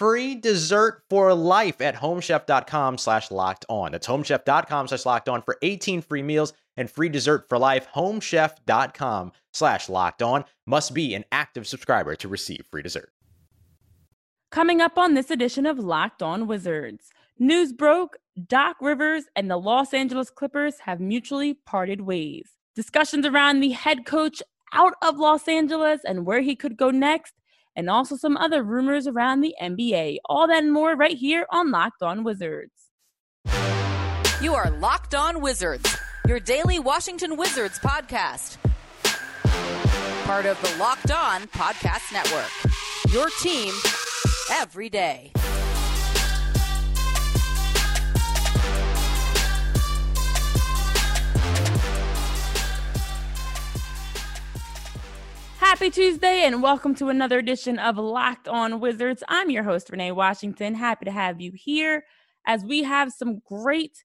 free dessert for life at homechef.com slash locked on. That's homechef.com slash locked on for 18 free meals and free dessert for life. Homechef.com slash locked on must be an active subscriber to receive free dessert. Coming up on this edition of Locked On Wizards, news broke Doc Rivers and the Los Angeles Clippers have mutually parted ways. Discussions around the head coach out of Los Angeles and where he could go next and also some other rumors around the NBA. All that and more right here on Locked On Wizards. You are Locked On Wizards, your daily Washington Wizards podcast. Part of the Locked On Podcast Network. Your team every day. Happy Tuesday and welcome to another edition of Locked On Wizards. I'm your host, Renee Washington. Happy to have you here as we have some great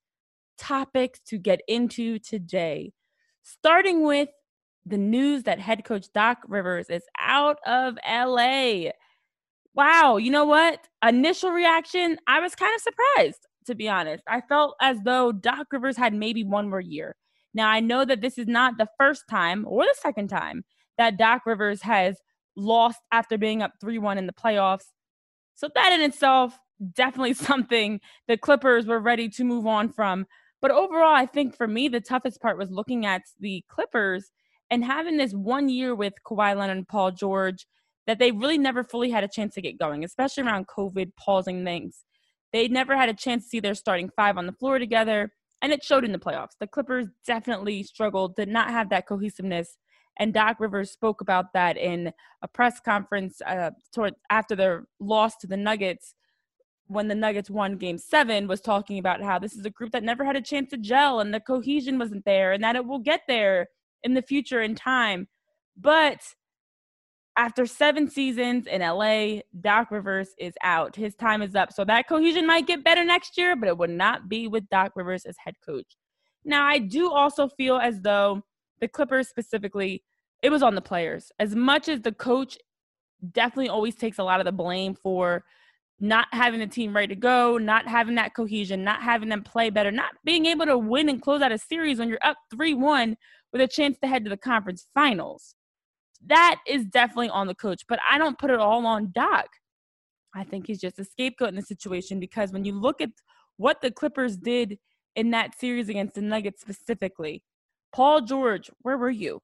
topics to get into today. Starting with the news that head coach Doc Rivers is out of LA. Wow, you know what? Initial reaction, I was kind of surprised, to be honest. I felt as though Doc Rivers had maybe one more year. Now, I know that this is not the first time or the second time that Doc Rivers has lost after being up 3 1 in the playoffs. So, that in itself, definitely something the Clippers were ready to move on from. But overall, I think for me, the toughest part was looking at the Clippers and having this one year with Kawhi Leonard and Paul George that they really never fully had a chance to get going, especially around COVID pausing things. They never had a chance to see their starting five on the floor together, and it showed in the playoffs. The Clippers definitely struggled, did not have that cohesiveness and Doc Rivers spoke about that in a press conference uh, toward after their loss to the Nuggets when the Nuggets won game seven, was talking about how this is a group that never had a chance to gel and the cohesion wasn't there and that it will get there in the future in time. But after seven seasons in LA, Doc Rivers is out. His time is up. So that cohesion might get better next year, but it would not be with Doc Rivers as head coach. Now, I do also feel as though the Clippers specifically, it was on the players. As much as the coach definitely always takes a lot of the blame for not having the team ready to go, not having that cohesion, not having them play better, not being able to win and close out a series when you're up 3 1 with a chance to head to the conference finals. That is definitely on the coach, but I don't put it all on Doc. I think he's just a scapegoat in the situation because when you look at what the Clippers did in that series against the Nuggets specifically, Paul George, where were you?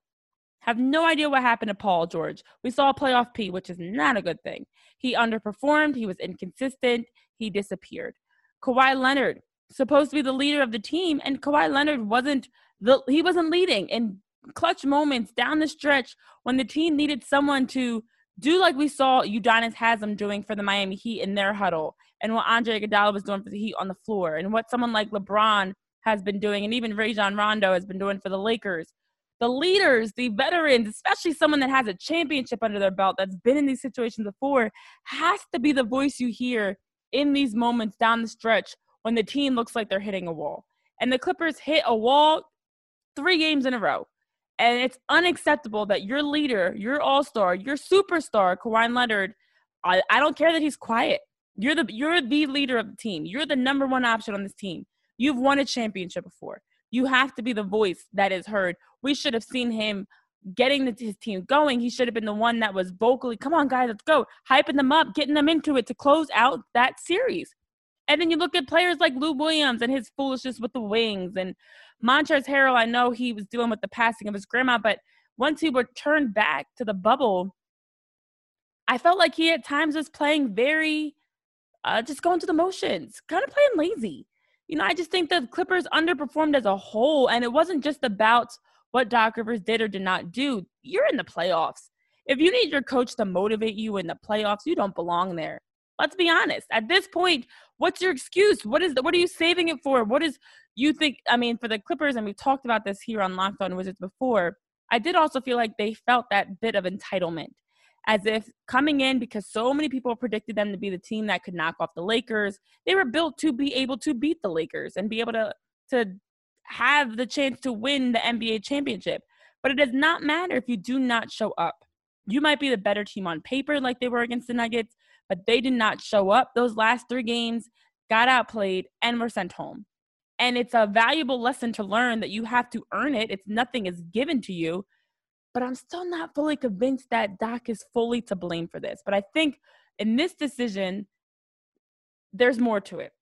Have no idea what happened to Paul George. We saw a playoff P, which is not a good thing. He underperformed, he was inconsistent, he disappeared. Kawhi Leonard, supposed to be the leader of the team, and Kawhi Leonard wasn't the he wasn't leading in clutch moments down the stretch when the team needed someone to do like we saw Udonis Haslem doing for the Miami Heat in their huddle, and what Andre Iguodala was doing for the Heat on the floor, and what someone like LeBron has been doing, and even Rajon Rondo has been doing for the Lakers. The leaders, the veterans, especially someone that has a championship under their belt that's been in these situations before, has to be the voice you hear in these moments down the stretch when the team looks like they're hitting a wall. And the Clippers hit a wall three games in a row. And it's unacceptable that your leader, your all star, your superstar, Kawhi Leonard, I, I don't care that he's quiet. You're the you're the leader of the team. You're the number one option on this team. You've won a championship before. You have to be the voice that is heard. We should have seen him getting the, his team going. He should have been the one that was vocally, come on, guys, let's go, hyping them up, getting them into it to close out that series. And then you look at players like Lou Williams and his foolishness with the wings and Montrezl Harrell. I know he was dealing with the passing of his grandma, but once he returned back to the bubble, I felt like he at times was playing very, uh, just going through the motions, kind of playing lazy. You know, I just think the Clippers underperformed as a whole, and it wasn't just about what Doc Rivers did or did not do. You're in the playoffs. If you need your coach to motivate you in the playoffs, you don't belong there. Let's be honest. At this point, what's your excuse? What is the, what are you saving it for? What is you think? I mean, for the Clippers, and we've talked about this here on Locked On Wizards before. I did also feel like they felt that bit of entitlement, as if coming in because so many people predicted them to be the team that could knock off the Lakers. They were built to be able to beat the Lakers and be able to to have the chance to win the NBA championship. But it does not matter if you do not show up. You might be the better team on paper, like they were against the Nuggets, but they did not show up. Those last three games got outplayed and were sent home. And it's a valuable lesson to learn that you have to earn it. It's nothing is given to you. But I'm still not fully convinced that Doc is fully to blame for this. But I think in this decision, there's more to it.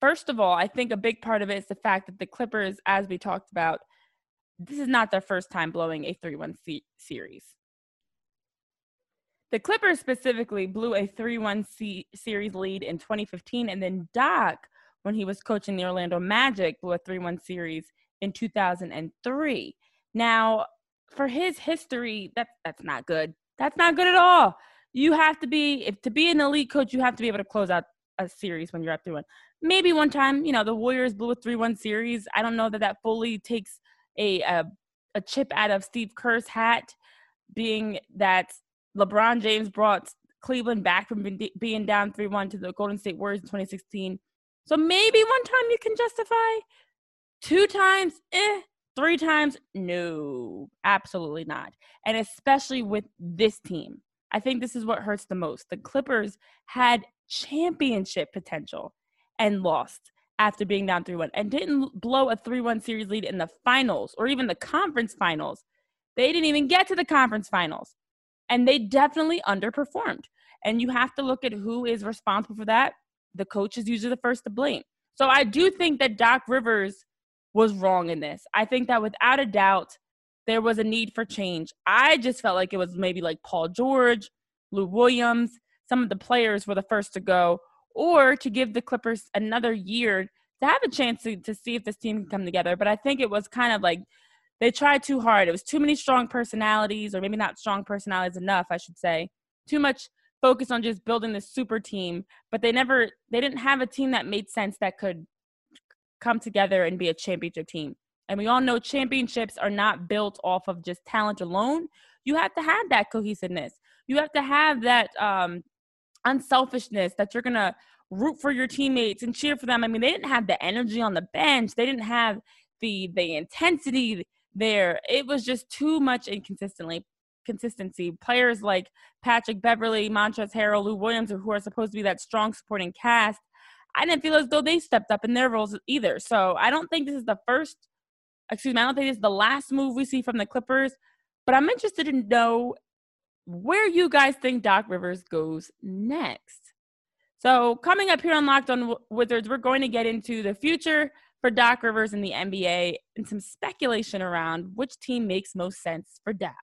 First of all, I think a big part of it is the fact that the Clippers, as we talked about, this is not their first time blowing a 3 1 series. The Clippers specifically blew a 3 1 series lead in 2015, and then Doc, when he was coaching the Orlando Magic, blew a 3 1 series in 2003. Now, for his history, that, that's not good. That's not good at all. You have to be, if to be an elite coach, you have to be able to close out a series when you're up 3 1 maybe one time, you know, the Warriors blew a 3 1 series. I don't know that that fully takes a, a, a chip out of Steve Kerr's hat, being that LeBron James brought Cleveland back from being down 3 1 to the Golden State Warriors in 2016. So maybe one time you can justify. Two times, eh. Three times, no, absolutely not. And especially with this team. I think this is what hurts the most. The Clippers had championship potential and lost after being down 3 1 and didn't blow a 3 1 series lead in the finals or even the conference finals. They didn't even get to the conference finals. And they definitely underperformed. And you have to look at who is responsible for that. The coach is usually the first to blame. So I do think that Doc Rivers was wrong in this. I think that without a doubt, there was a need for change. I just felt like it was maybe like Paul George, Lou Williams, some of the players were the first to go, or to give the Clippers another year to have a chance to, to see if this team can come together. But I think it was kind of like they tried too hard. It was too many strong personalities, or maybe not strong personalities enough, I should say. Too much focus on just building this super team, but they never they didn't have a team that made sense that could come together and be a championship team. And we all know championships are not built off of just talent alone. You have to have that cohesiveness. You have to have that um, unselfishness that you're gonna root for your teammates and cheer for them. I mean, they didn't have the energy on the bench. They didn't have the the intensity there. It was just too much inconsistently consistency. Players like Patrick Beverley, Montrezl Harrell, Lou Williams, who are supposed to be that strong supporting cast, I didn't feel as though they stepped up in their roles either. So I don't think this is the first, excuse me, I don't think this is the last move we see from the Clippers. But I'm interested to know where you guys think Doc Rivers goes next. So, coming up here on Locked On Wizards, we're going to get into the future for Doc Rivers in the NBA and some speculation around which team makes most sense for Doc.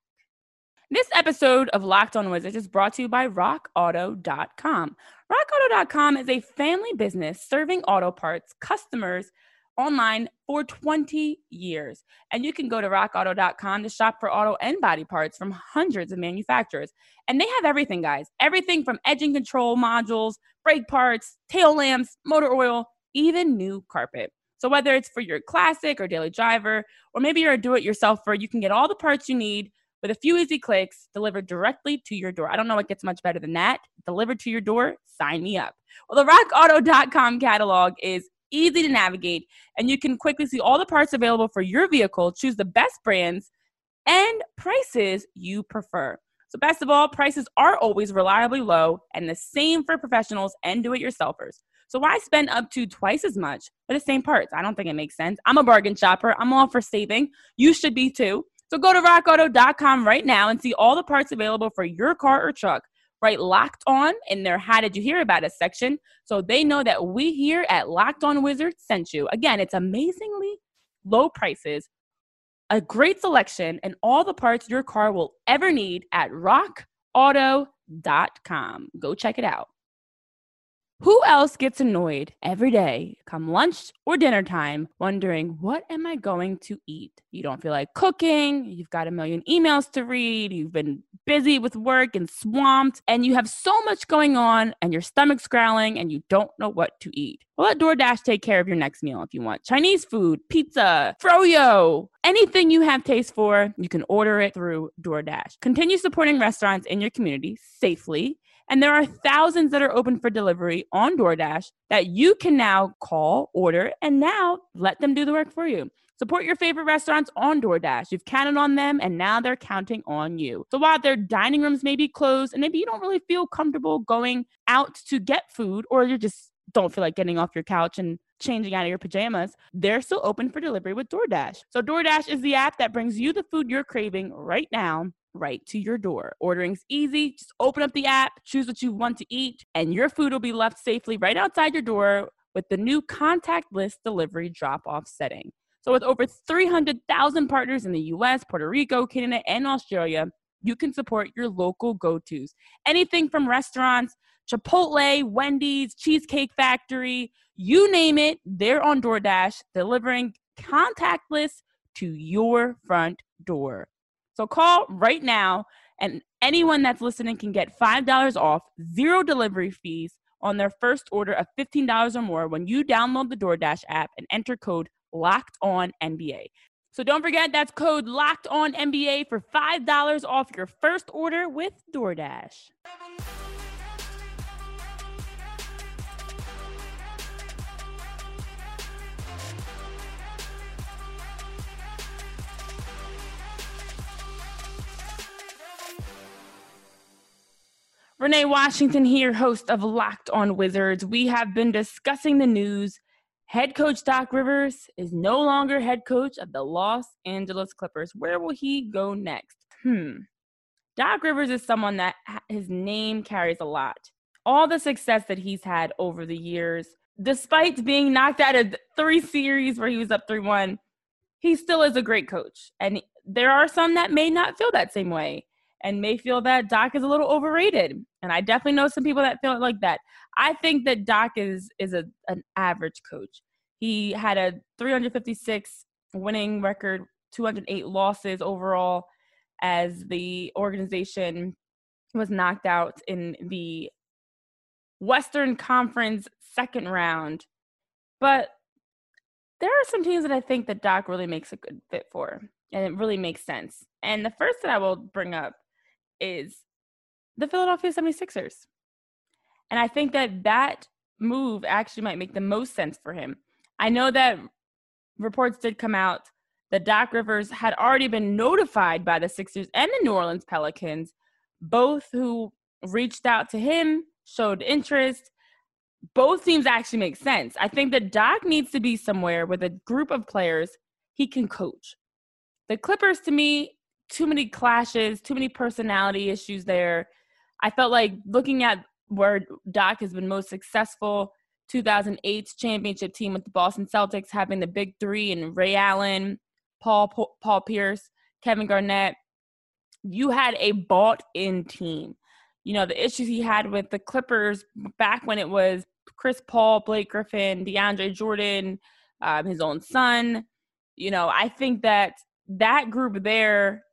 This episode of Locked On Wizards is brought to you by RockAuto.com. RockAuto.com is a family business serving auto parts customers online for 20 years. And you can go to rockauto.com to shop for auto and body parts from hundreds of manufacturers. And they have everything, guys everything from engine control modules, brake parts, tail lamps, motor oil, even new carpet. So, whether it's for your classic or daily driver, or maybe you're a do it yourselfer, you can get all the parts you need with a few easy clicks delivered directly to your door. I don't know what gets much better than that. Delivered to your door, sign me up. Well, the rockauto.com catalog is easy to navigate, and you can quickly see all the parts available for your vehicle, choose the best brands and prices you prefer. So, best of all, prices are always reliably low and the same for professionals and do it yourselfers. So, why spend up to twice as much for the same parts? I don't think it makes sense. I'm a bargain shopper, I'm all for saving. You should be too. So, go to rockauto.com right now and see all the parts available for your car or truck right? Locked On in their How Did You Hear About Us section. So they know that we here at Locked On Wizards sent you. Again, it's amazingly low prices, a great selection, and all the parts your car will ever need at rockauto.com. Go check it out. Who else gets annoyed every day come lunch or dinner time wondering, what am I going to eat? You don't feel like cooking, you've got a million emails to read, you've been busy with work and swamped, and you have so much going on and your stomach's growling and you don't know what to eat. Well, let DoorDash take care of your next meal if you want. Chinese food, pizza, froyo, anything you have taste for, you can order it through DoorDash. Continue supporting restaurants in your community safely and there are thousands that are open for delivery on DoorDash that you can now call, order, and now let them do the work for you. Support your favorite restaurants on DoorDash. You've counted on them and now they're counting on you. So while their dining rooms may be closed and maybe you don't really feel comfortable going out to get food or you just don't feel like getting off your couch and changing out of your pajamas, they're still open for delivery with DoorDash. So DoorDash is the app that brings you the food you're craving right now right to your door. Ordering's easy. Just open up the app, choose what you want to eat, and your food will be left safely right outside your door with the new contactless delivery drop off setting. So, with over 300,000 partners in the US, Puerto Rico, Canada, and Australia, you can support your local go tos. Anything from restaurants, Chipotle, Wendy's, Cheesecake Factory, you name it, they're on DoorDash delivering contactless to your front door. So call right now, and anyone that's listening can get $5 off, zero delivery fees on their first order of $15 or more when you download the DoorDash app and enter code Locked On NBA. So don't forget that's code Locked On NBA for $5 off your first order with DoorDash. Renee Washington here, host of Locked On Wizards. We have been discussing the news. Head coach Doc Rivers is no longer head coach of the Los Angeles Clippers. Where will he go next? Hmm. Doc Rivers is someone that his name carries a lot. All the success that he's had over the years, despite being knocked out of three series where he was up 3 1, he still is a great coach. And there are some that may not feel that same way and may feel that Doc is a little overrated. And I definitely know some people that feel like that. I think that Doc is is a, an average coach. He had a 356 winning record, 208 losses overall as the organization was knocked out in the Western Conference second round. But there are some teams that I think that Doc really makes a good fit for, and it really makes sense. And the first that I will bring up is the Philadelphia 76ers. And I think that that move actually might make the most sense for him. I know that reports did come out that Doc Rivers had already been notified by the Sixers and the New Orleans Pelicans, both who reached out to him, showed interest. Both teams actually make sense. I think that Doc needs to be somewhere with a group of players he can coach. The Clippers, to me, too many clashes, too many personality issues there. I felt like looking at where Doc has been most successful, 2008 championship team with the Boston Celtics having the big three and Ray Allen, Paul Paul Pierce, Kevin Garnett. you had a bought in team. You know, the issues he had with the Clippers back when it was Chris Paul, Blake Griffin, DeAndre Jordan, um, his own son. You know, I think that that group there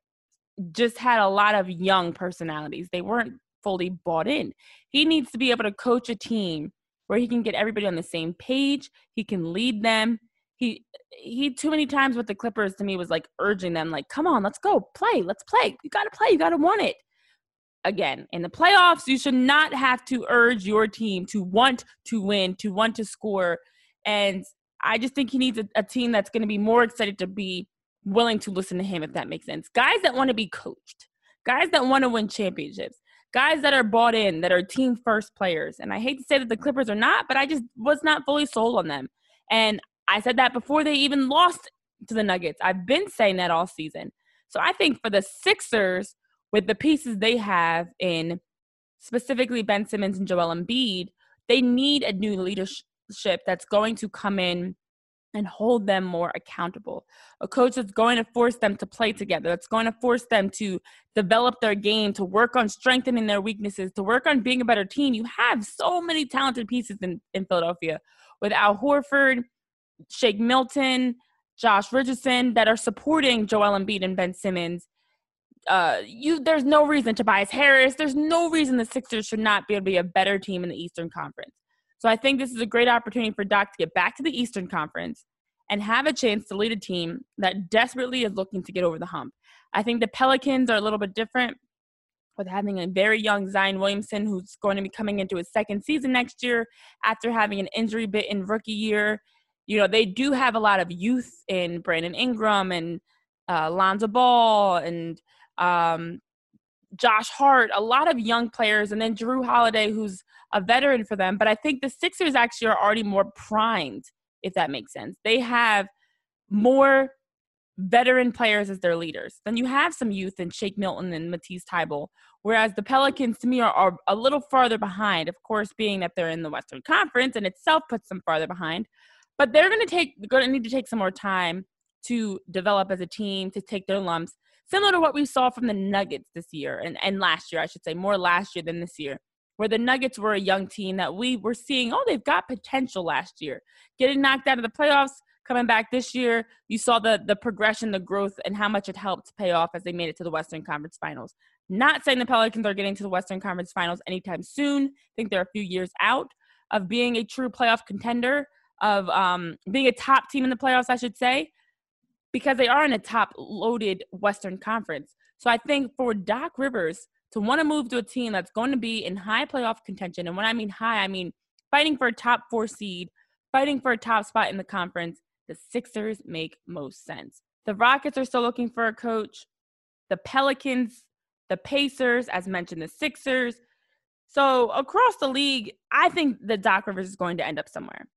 just had a lot of young personalities. They weren't mm. fully bought in. He needs to be able to coach a team where he can get everybody on the same page. He can lead them. He he too many times with the Clippers to me was like urging them like, "Come on, let's go. Play. Let's play. You got to play. You got to want it." Again, in the playoffs, you should not have to urge your team to want to win, to want to score. And I just think he needs a, a team that's going to be more excited to be willing to listen to him, if that makes sense. Guys that want to be coached, guys that want to win championships, guys that are bought in, that are team first players. And I hate to say that the Clippers are not, but I just was not fully sold on them. And I said that before they even lost to the Nuggets. I've been saying that all season. So I think for the Sixers, with the pieces they have in specifically Ben Simmons and Joel Embiid, they need a new leadership that's going to come in and hold them more accountable. A coach that's going to force them to play together, that's going to force them to develop their game, to work on strengthening their weaknesses, to work on being a better team. You have so many talented pieces in, in Philadelphia with Al Horford, Shake Milton, Josh Richardson that are supporting Joel Embiid and Ben Simmons. Uh, you there's no reason Tobias Harris. There's no reason the Sixers should not be able to be a better team in the Eastern Conference. So I think this is a great opportunity for Doc to get back to the Eastern Conference and have a chance to lead a team that desperately is looking to get over the hump. I think the Pelicans are a little bit different with having a very young Zion Williamson who's going to be coming into his second season next year after having an injury bit in rookie year. You know, they do have a lot of youth in Brandon Ingram and uh, Lonzo Ball and um, Josh Hart, a lot of young players, and then Jrue Holiday, who's a veteran for them. But I think the Sixers actually are already more primed, if that makes sense. They have more veteran players as their leaders. Then you have some youth in Shake Milton and Matisse Thybulle, whereas the Pelicans to me are, are a little farther behind. Of course, being that they're in the Western Conference and itself puts them farther behind. But they're going to take going to need to take some more time to develop as a team, to take their lumps similar to what we saw from the Nuggets this year and, and last year, I should say, more last year than this year, where the Nuggets were a young team that we were seeing, oh, they've got potential last year. Getting knocked out of the playoffs, coming back this year, you saw the the progression, the growth, and how much it helped pay off as they made it to the Western Conference Finals. Not saying the Pelicans are getting to the Western Conference Finals anytime soon. I think they're a few years out of being a true playoff contender, of um, being a top team in the playoffs, I should say because they are in a top loaded Western Conference. So I think for Doc Rivers to want to move to a team that's going to be in high playoff contention, and when I mean high, I mean fighting for a top four seed, fighting for a top spot in the conference, the Sixers make most sense. The Rockets are still looking for a coach. The Pelicans, the Pacers, as mentioned, the Sixers. So across the league, I think the Doc Rivers is going to end up somewhere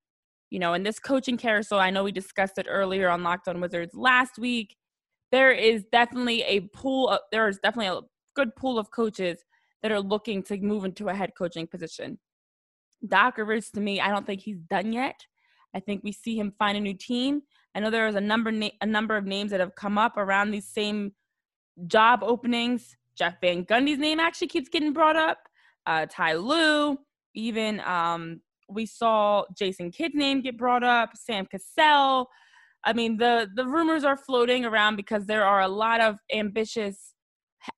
you know, in this coaching carousel, I know we discussed it earlier on Locked On Wizards last week. There is definitely a pool. Of, there is definitely a good pool of coaches that are looking to move into a head coaching position. Doc Rivers, to me, I don't think he's done yet. I think we see him find a new team. I know there is a number a number of names that have come up around these same job openings. Jeff Van Gundy's name actually keeps getting brought up. Uh, Ty Lue, even um, we saw Jason Kidd's name get brought up, Sam Cassell. I mean, the the rumors are floating around because there are a lot of ambitious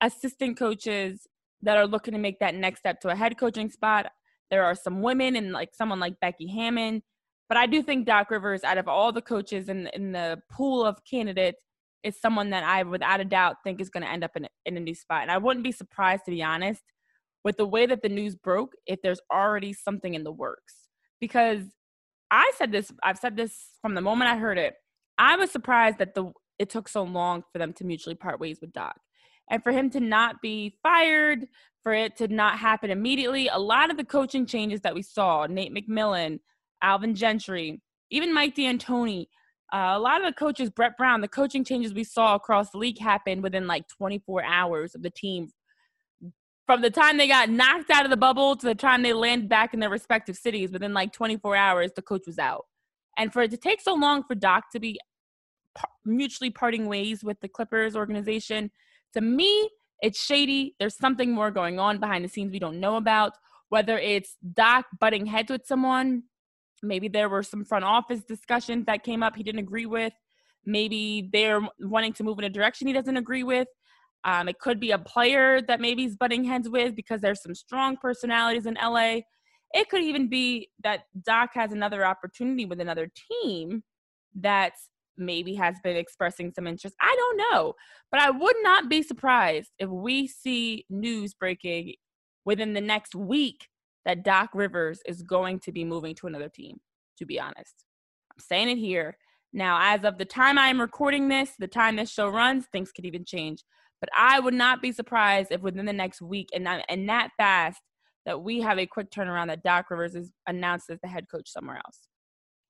assistant coaches that are looking to make that next step to a head coaching spot. There are some women and like someone like Becky Hammon. But I do think Doc Rivers, out of all the coaches in, in the pool of candidates, is someone that I, without a doubt, think is going to end up in, in a new spot. And I wouldn't be surprised, to be honest, with the way that the news broke if there's already something in the works. Because I said this, I've said this from the moment I heard it. I was surprised that the it took so long for them to mutually part ways with Doc. And for him to not be fired, for it to not happen immediately, a lot of the coaching changes that we saw, Nate McMillan, Alvin Gentry, even Mike D'Antoni, uh, a lot of the coaches, Brett Brown, the coaching changes we saw across the league happened within like 24 hours of the team from the time they got knocked out of the bubble to the time they landed back in their respective cities within like 24 hours the coach was out and for it to take so long for doc to be mutually parting ways with the clippers organization to me It's shady. There's something more going on behind the scenes we don't know about. Whether it's Doc butting heads with someone, maybe there were some front office discussions that came up he didn't agree with. Maybe they're wanting to move in a direction he doesn't agree with. Um, it could be a player that maybe he's butting heads with because there's some strong personalities in LA. It could even be that Doc has another opportunity with another team that maybe has been expressing some interest. I don't know. But I would not be surprised if we see news breaking within the next week that Doc Rivers is going to be moving to another team, to be honest. I'm saying it here. Now, as of the time I am recording this, the time this show runs, things could even change. But I would not be surprised if within the next week and and that fast that we have a quick turnaround that Doc Rivers is announced as the head coach somewhere else.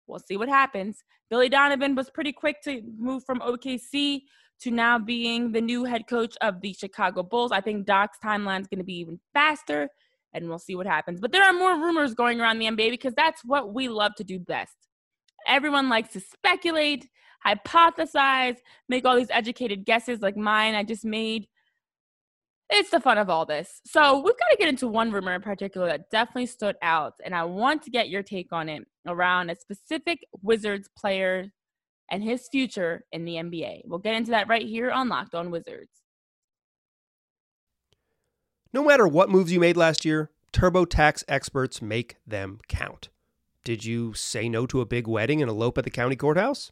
We'll see what happens. Billy Donovan was pretty quick to move from OKC to now being the new head coach of the Chicago Bulls. I think Doc's timeline is going to be even faster, and we'll see what happens. But there are more rumors going around the NBA because that's what we love to do best. Everyone likes to speculate, hypothesize, make all these educated guesses like mine I just made. It's the fun of all this. So, we've got to get into one rumor in particular that definitely stood out, and I want to get your take on it around a specific Wizards player and his future in the NBA. We'll get into that right here on Locked On Wizards. No matter what moves you made last year, TurboTax experts make them count. Did you say no to a big wedding and elope at the county courthouse?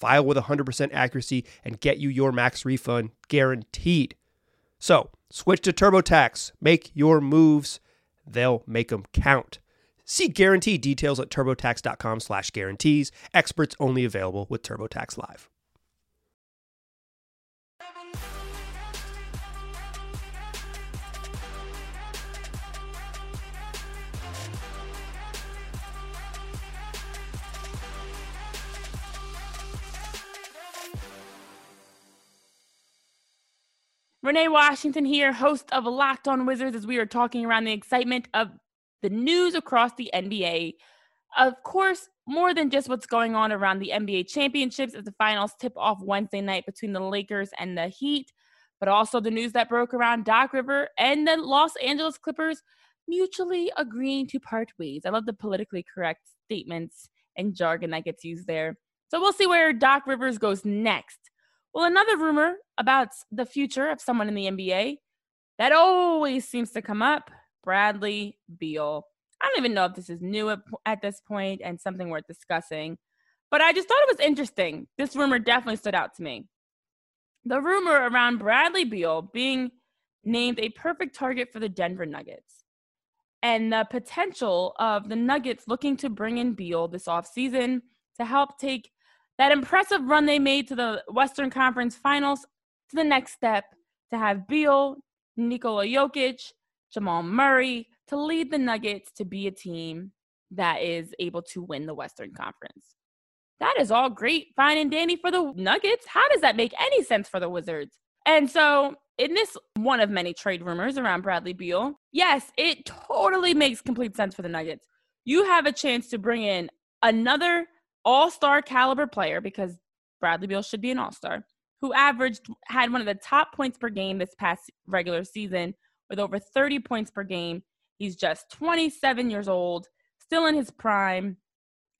File with 100% accuracy and get you your max refund guaranteed. So, switch to TurboTax. Make your moves they'll make them count. See guarantee details at turbotax.com slash guarantees. Experts only available with TurboTax Live. Renee Washington here, host of Locked On Wizards, as we are talking around the excitement of the news across the NBA. Of course, more than just what's going on around the NBA championships as the finals tip off Wednesday night between the Lakers and the Heat, but also the news that broke around Doc River and the Los Angeles Clippers mutually agreeing to part ways. I love the politically correct statements and jargon that gets used there. So we'll see where Doc Rivers goes next. Well, another rumor about the future of someone in the NBA that always seems to come up Bradley Beal. I don't even know if this is new at, this point and something worth discussing, but I just thought it was interesting. This rumor definitely stood out to me. The rumor around Bradley Beal being named a perfect target for the Denver Nuggets and the potential of the Nuggets looking to bring in Beal this offseason to help take that impressive run they made to the Western Conference Finals to the next step to have Beal, Nikola Jokic, Jamal Murray to lead the Nuggets to be a team that is able to win the Western Conference. That is all great, fine and dandy for the Nuggets. How does that make any sense for the Wizards? And so, in this one of many trade rumors around Bradley Beal, yes, it totally makes complete sense for the Nuggets. You have a chance to bring in another all star caliber player because Bradley Beal should be an all star, who averaged, had one of the top points per game this past regular season with over 30 points per game. He's just 27 years old, still in his prime,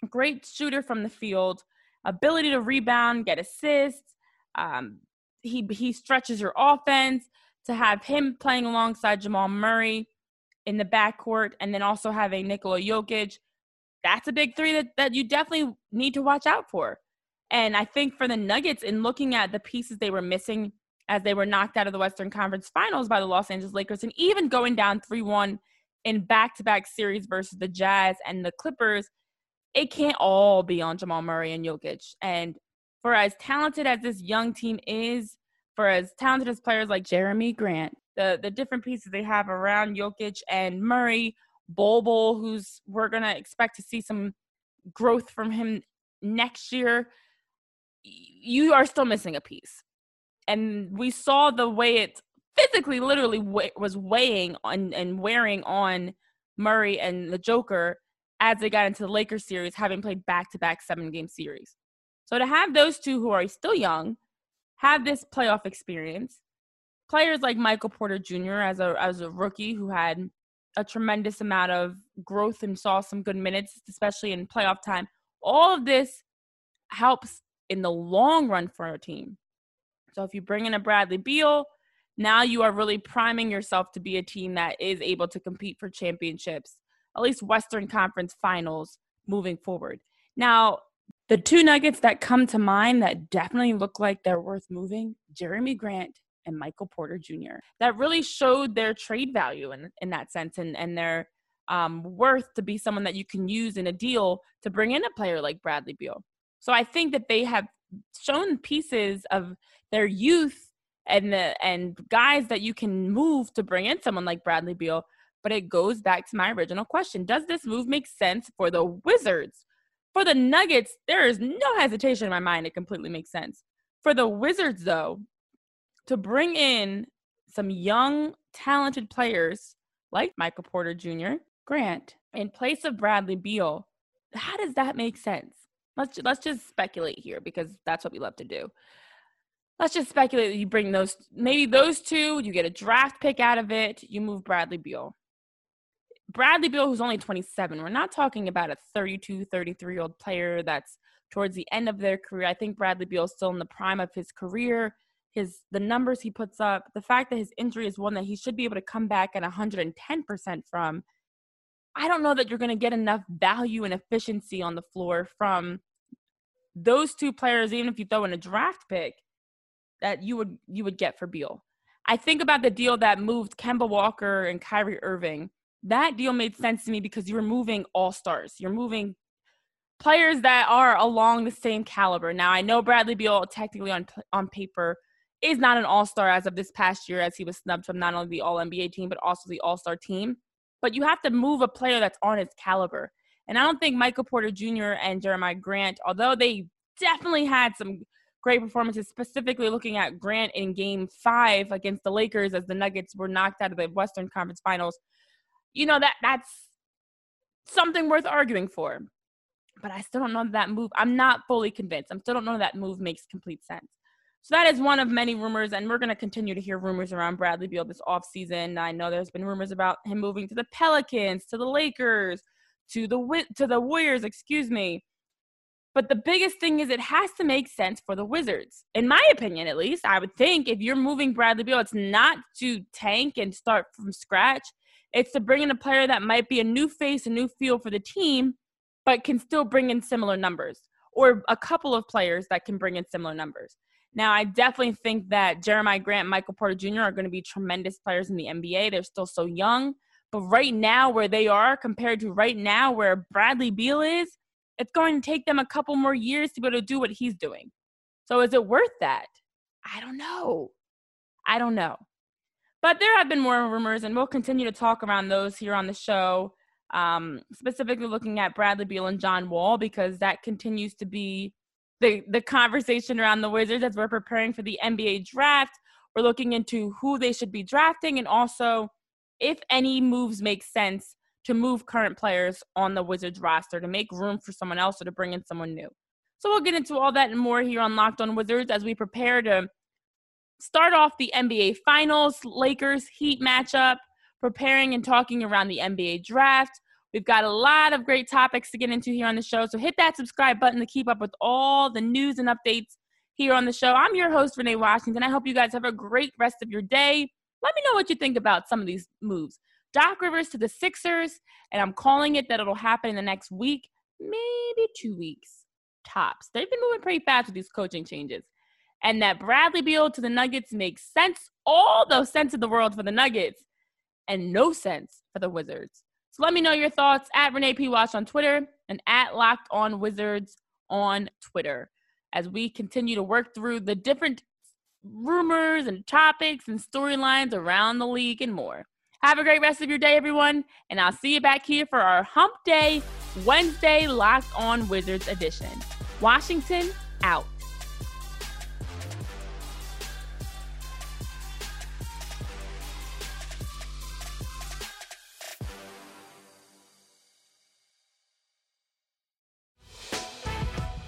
great shooter from the field, ability to rebound, get assists. Um, he, he stretches your offense to have him playing alongside Jamal Murray in the backcourt and then also having Nikola Jokic that's a big three that, that you definitely need to watch out for. And I think for the Nuggets, in looking at the pieces they were missing as they were knocked out of the Western Conference Finals by the Los Angeles Lakers, and even going down 3 1 in back to back series versus the Jazz and the Clippers, it can't all be on Jamal Murray and Jokic. And for as talented as this young team is, for as talented as players like Jerami Grant the the different pieces they have around Jokic and Murray, Bol, who's we're gonna expect to see some growth from him next year. You are still missing a piece, and we saw the way it physically, literally was weighing on and wearing on Murray and the Joker as they got into the Lakers series, having played back to back seven game series. So to have those two who are still young have this playoff experience, players like Michael Porter Jr. as a as a rookie who had a tremendous amount of growth and saw some good minutes, especially in playoff time. All of this helps in the long run for a team. So if you bring in a Bradley Beal, now you are really priming yourself to be a team that is able to compete for championships, at least Western Conference finals moving forward. Now, the two nuggets that come to mind that definitely look like they're worth moving Jerami Grant and Michael Porter Jr. That really showed their trade value in, in that sense and, and their um, worth to be someone that you can use in a deal to bring in a player like Bradley Beal. So I think that they have shown pieces of their youth and the and guys that you can move to bring in someone like Bradley Beal. But it goes back to my original question: Does this move make sense for the Wizards? For the Nuggets, there is no hesitation in my mind; it completely makes sense. For the Wizards, though, to bring in some young, talented players like Michael Porter Jr., Grant, in place of Bradley Beal, how does that make sense? Let's let's just speculate here because that's what we love to do let's just speculate that you bring those maybe those two you get a draft pick out of it you move bradley beal bradley beal who's only 27 we're not talking about a 32 33 year old player that's towards the end of their career i think bradley beal is still in the prime of his career his the numbers he puts up the fact that his injury is one that he should be able to come back at 110% from i don't know that you're going to get enough value and efficiency on the floor from those two players even if you throw in a draft pick that you would you would get for Beal. I think about the deal that moved Kemba Walker and Kyrie Irving. That deal made sense to me because you were moving all stars. You're moving players that are along the same caliber. Now I know Bradley Beal technically on on paper is not an all-star as of this past year as he was snubbed from not only the all-NBA team but also the all-star team. But you have to move a player that's on his caliber. And I don't think Michael Porter Jr. and Jeremiah Grant, although they definitely had some great performances, specifically looking at Grant in game five against the Lakers as the Nuggets were knocked out of the Western Conference Finals. You know, that that's something worth arguing for. But I still don't know that move. I'm not fully convinced. I still don't know that move makes complete sense. So that is one of many rumors, and we're going to continue to hear rumors around Bradley Beal this offseason. I know there's been rumors about him moving to the Pelicans, to the Lakers, to the to the Warriors, excuse me. But the biggest thing is it has to make sense for the Wizards. In my opinion, at least, I would think if you're moving Bradley Beal, it's not to tank and start from scratch. It's to bring in a player that might be a new face, a new feel for the team, but can still bring in similar numbers, or a couple of players that can bring in similar numbers. Now, I definitely think that Jeremiah Grant, Michael Porter Jr. are going to be tremendous players in the NBA. They're still so young. But right now, where they are compared to right now, where Bradley Beal is, it's going to take them a couple more years to be able to do what he's doing. So is it worth that? I don't know. I don't know. But there have been more rumors, and we'll continue to talk around those here on the show, um, specifically looking at Bradley Beal and John Wall, because that continues to be the, the conversation around the Wizards as we're preparing for the NBA draft. We're looking into who they should be drafting and also if any moves make sense to move current players on the Wizards roster to make room for someone else or to bring in someone new. So we'll get into all that and more here on Locked On Wizards as we prepare to start off the NBA Finals, Lakers Heat matchup, preparing and talking around the NBA draft. We've got a lot of great topics to get into here on the show. So hit that subscribe button to keep up with all the news and updates here on the show. I'm your host, Renee Washington. I hope you guys have a great rest of your day. Let me know what you think about some of these moves. Doc Rivers to the Sixers, and I'm calling it that it'll happen in the next week, maybe two weeks tops. They've been moving pretty fast with these coaching changes. And that Bradley Beal to the Nuggets makes sense, all the sense in the world for the Nuggets, and no sense for the Wizards. Let me know your thoughts at Renee P. Wash on Twitter and at Locked On Wizards on Twitter as we continue to work through the different rumors and topics and storylines around the league and more. Have a great rest of your day, everyone, and I'll see you back here for our Hump Day Wednesday Locked On Wizards edition. Washington out.